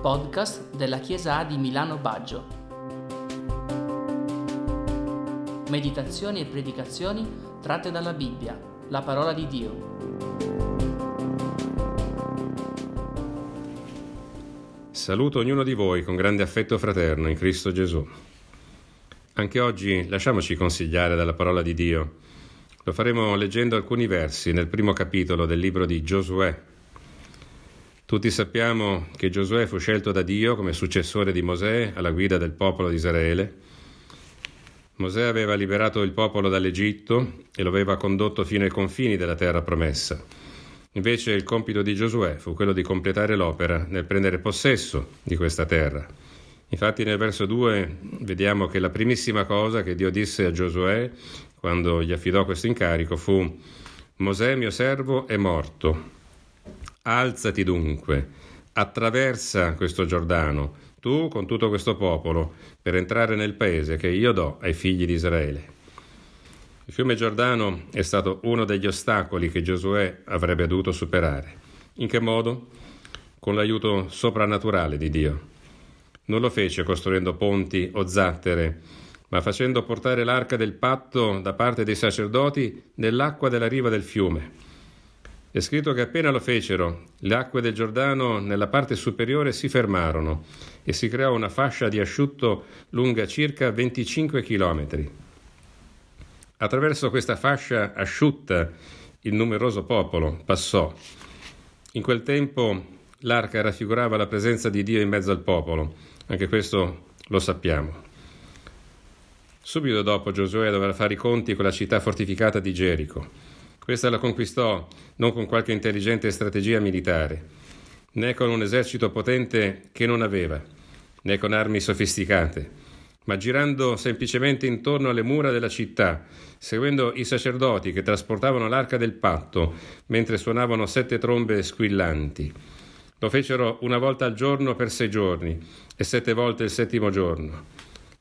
podcast della Chiesa A di Milano Baggio. Meditazioni e predicazioni tratte dalla Bibbia, la parola di Dio. Saluto ognuno di voi con grande affetto fraterno in Cristo Gesù. Anche oggi lasciamoci consigliare dalla parola di Dio. Lo faremo leggendo alcuni versi nel primo capitolo del libro di Giosuè. Tutti sappiamo che Giosuè fu scelto da Dio come successore di Mosè alla guida del popolo di Israele. Mosè aveva liberato il popolo dall'Egitto e lo aveva condotto fino ai confini della terra promessa. Invece il compito di Giosuè fu quello di completare l'opera nel prendere possesso di questa terra. Infatti nel verso 2 vediamo che la primissima cosa che Dio disse a Giosuè quando gli affidò questo incarico fu Mosè mio servo è morto. Alzati dunque, attraversa questo Giordano, tu con tutto questo popolo, per entrare nel paese che io do ai figli di Israele. Il fiume Giordano è stato uno degli ostacoli che Giosuè avrebbe dovuto superare. In che modo? Con l'aiuto soprannaturale di Dio. Non lo fece costruendo ponti o zattere, ma facendo portare l'arca del patto da parte dei sacerdoti nell'acqua della riva del fiume. È scritto che appena lo fecero, le acque del Giordano nella parte superiore si fermarono e si creò una fascia di asciutto lunga circa 25 chilometri. Attraverso questa fascia asciutta il numeroso popolo passò. In quel tempo l'arca raffigurava la presenza di Dio in mezzo al popolo, anche questo lo sappiamo. Subito dopo Giosuè dovrà fare i conti con la città fortificata di Gerico. Questa la conquistò non con qualche intelligente strategia militare, né con un esercito potente che non aveva, né con armi sofisticate, ma girando semplicemente intorno alle mura della città, seguendo i sacerdoti che trasportavano l'arca del patto mentre suonavano sette trombe squillanti. Lo fecero una volta al giorno per sei giorni e sette volte il settimo giorno.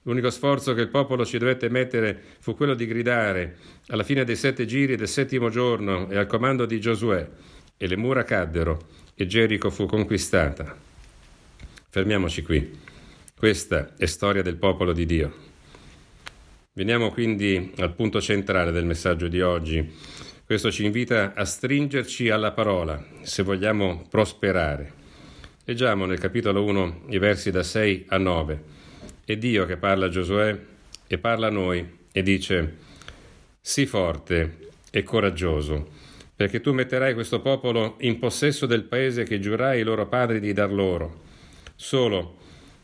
L'unico sforzo che il popolo ci dovette mettere fu quello di gridare alla fine dei sette giri del settimo giorno e al comando di Giosuè, e le mura caddero e Gerico fu conquistata. Fermiamoci qui. Questa è storia del popolo di Dio. Veniamo quindi al punto centrale del messaggio di oggi. Questo ci invita a stringerci alla parola se vogliamo prosperare. Leggiamo nel capitolo 1 i versi da 6 a 9. È Dio che parla a Giosuè e parla a noi e dice, sii forte e coraggioso, perché tu metterai questo popolo in possesso del paese che giurai ai loro padri di dar loro. Solo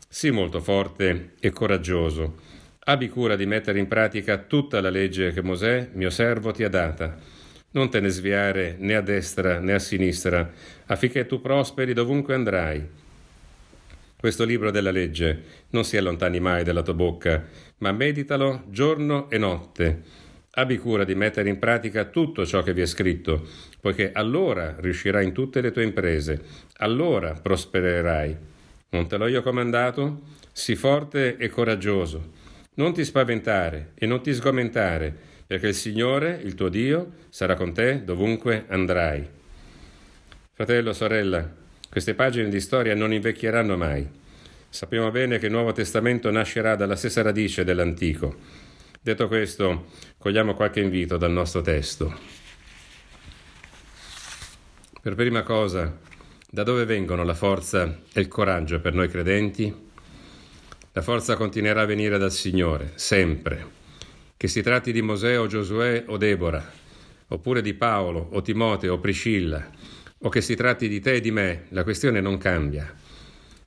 sii molto forte e coraggioso. Abbi cura di mettere in pratica tutta la legge che Mosè, mio servo, ti ha data non te ne sviare né a destra né a sinistra, affinché tu prosperi dovunque andrai. Questo libro della legge non si allontani mai dalla tua bocca, ma meditalo giorno e notte. Abbi cura di mettere in pratica tutto ciò che vi è scritto, poiché allora riuscirai in tutte le tue imprese, allora prospererai. Non te l'ho io comandato? Sii forte e coraggioso. Non ti spaventare e non ti sgomentare, perché il Signore, il tuo Dio, sarà con te dovunque andrai. Fratello, sorella, queste pagine di storia non invecchieranno mai. Sappiamo bene che il Nuovo Testamento nascerà dalla stessa radice dell'Antico. Detto questo, cogliamo qualche invito dal nostro testo. Per prima cosa, da dove vengono la forza e il coraggio per noi credenti? La forza continuerà a venire dal Signore, sempre che si tratti di Mosè o Giosuè o Debora, oppure di Paolo o Timoteo o Priscilla, o che si tratti di te e di me, la questione non cambia.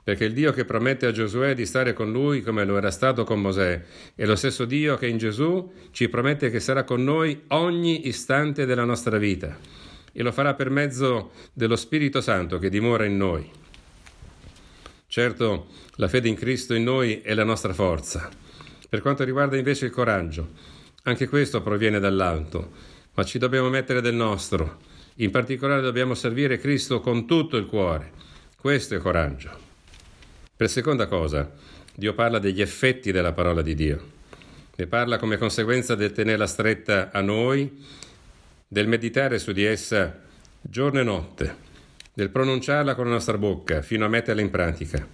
Perché il Dio che promette a Giosuè di stare con lui come lo era stato con Mosè, è lo stesso Dio che in Gesù ci promette che sarà con noi ogni istante della nostra vita e lo farà per mezzo dello Spirito Santo che dimora in noi. Certo, la fede in Cristo in noi è la nostra forza per quanto riguarda invece il coraggio, anche questo proviene dall'alto, ma ci dobbiamo mettere del nostro. In particolare dobbiamo servire Cristo con tutto il cuore. Questo è coraggio. Per seconda cosa, Dio parla degli effetti della parola di Dio. Ne parla come conseguenza del tenerla stretta a noi, del meditare su di essa giorno e notte. del pronunciarla con la nostra bocca fino a metterla in pratica.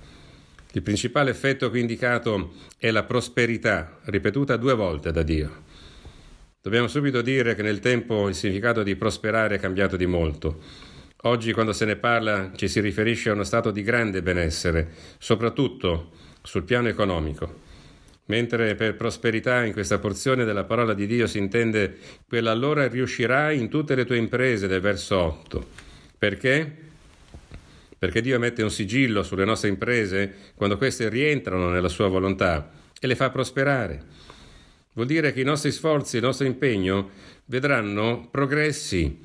Il principale effetto qui indicato è la prosperità, ripetuta due volte da Dio. Dobbiamo subito dire che nel tempo il significato di prosperare è cambiato di molto. Oggi quando se ne parla ci si riferisce a uno stato di grande benessere, soprattutto sul piano economico. Mentre per prosperità in questa porzione della parola di Dio si intende quella allora riuscirai in tutte le tue imprese del verso 8. Perché? Perché Dio mette un sigillo sulle nostre imprese quando queste rientrano nella sua volontà e le fa prosperare. Vuol dire che i nostri sforzi, il nostro impegno vedranno progressi.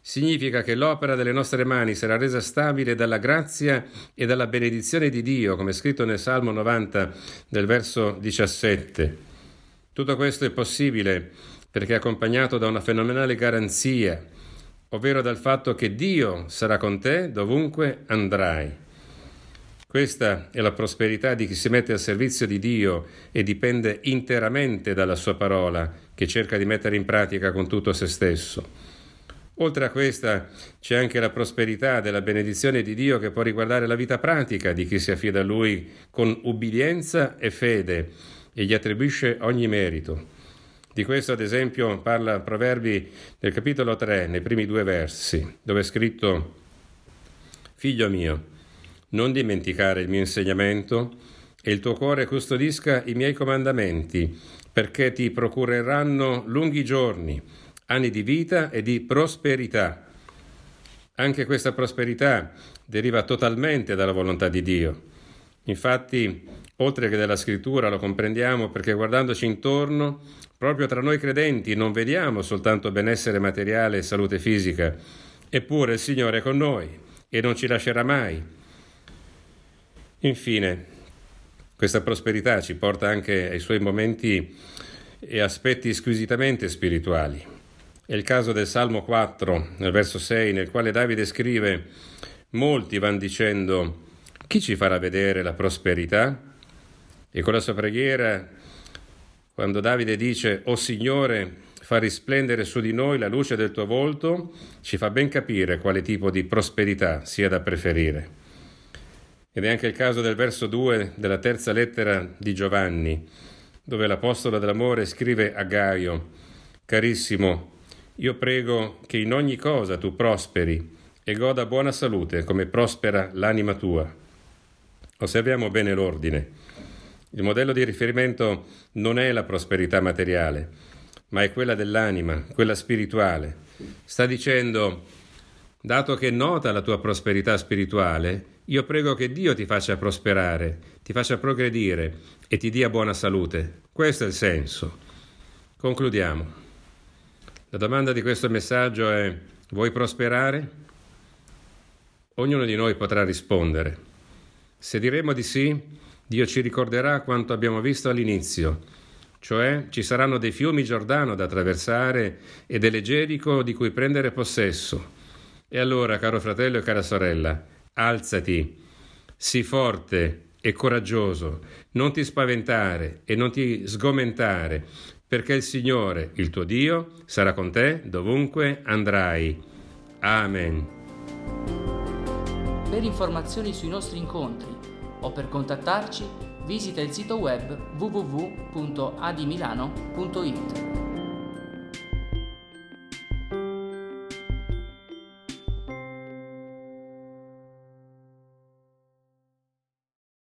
Significa che l'opera delle nostre mani sarà resa stabile dalla grazia e dalla benedizione di Dio, come scritto nel Salmo 90 del verso 17. Tutto questo è possibile perché è accompagnato da una fenomenale garanzia, ovvero dal fatto che Dio sarà con te dovunque andrai. Questa è la prosperità di chi si mette al servizio di Dio e dipende interamente dalla sua parola, che cerca di mettere in pratica con tutto se stesso. Oltre a questa c'è anche la prosperità della benedizione di Dio che può riguardare la vita pratica di chi si affida a Lui con ubbidienza e fede e gli attribuisce ogni merito. Di questo, ad esempio, parla Proverbi nel capitolo 3, nei primi due versi, dove è scritto Figlio mio, non dimenticare il mio insegnamento e il tuo cuore custodisca i miei comandamenti, perché ti procureranno lunghi giorni, anni di vita e di prosperità. Anche questa prosperità deriva totalmente dalla volontà di Dio. Infatti, oltre che dalla scrittura, lo comprendiamo perché guardandoci intorno, proprio tra noi credenti non vediamo soltanto benessere materiale e salute fisica, eppure il Signore è con noi e non ci lascerà mai. Infine, questa prosperità ci porta anche ai suoi momenti e aspetti squisitamente spirituali. È il caso del Salmo 4, nel verso 6, nel quale Davide scrive Molti vanno dicendo chi ci farà vedere la prosperità? E con la sua preghiera, quando Davide dice O Signore, fa risplendere su di noi la luce del tuo volto, ci fa ben capire quale tipo di prosperità sia da preferire. Ed è anche il caso del verso 2 della terza lettera di Giovanni, dove l'Apostolo dell'Amore scrive a Gaio, Carissimo, io prego che in ogni cosa tu prosperi e goda buona salute come prospera l'anima tua. Osserviamo bene l'ordine. Il modello di riferimento non è la prosperità materiale, ma è quella dell'anima, quella spirituale. Sta dicendo, dato che nota la tua prosperità spirituale, io prego che Dio ti faccia prosperare, ti faccia progredire e ti dia buona salute. Questo è il senso. Concludiamo. La domanda di questo messaggio è vuoi prosperare? Ognuno di noi potrà rispondere. Se diremo di sì, Dio ci ricorderà quanto abbiamo visto all'inizio, cioè ci saranno dei fiumi Giordano da attraversare e delle Gerico di cui prendere possesso. E allora, caro fratello e cara sorella, alzati, sii forte e coraggioso, non ti spaventare e non ti sgomentare, perché il Signore, il tuo Dio, sarà con te dovunque andrai. Amen. Per informazioni sui nostri incontri o per contattarci, visita il sito web www.adimilano.it.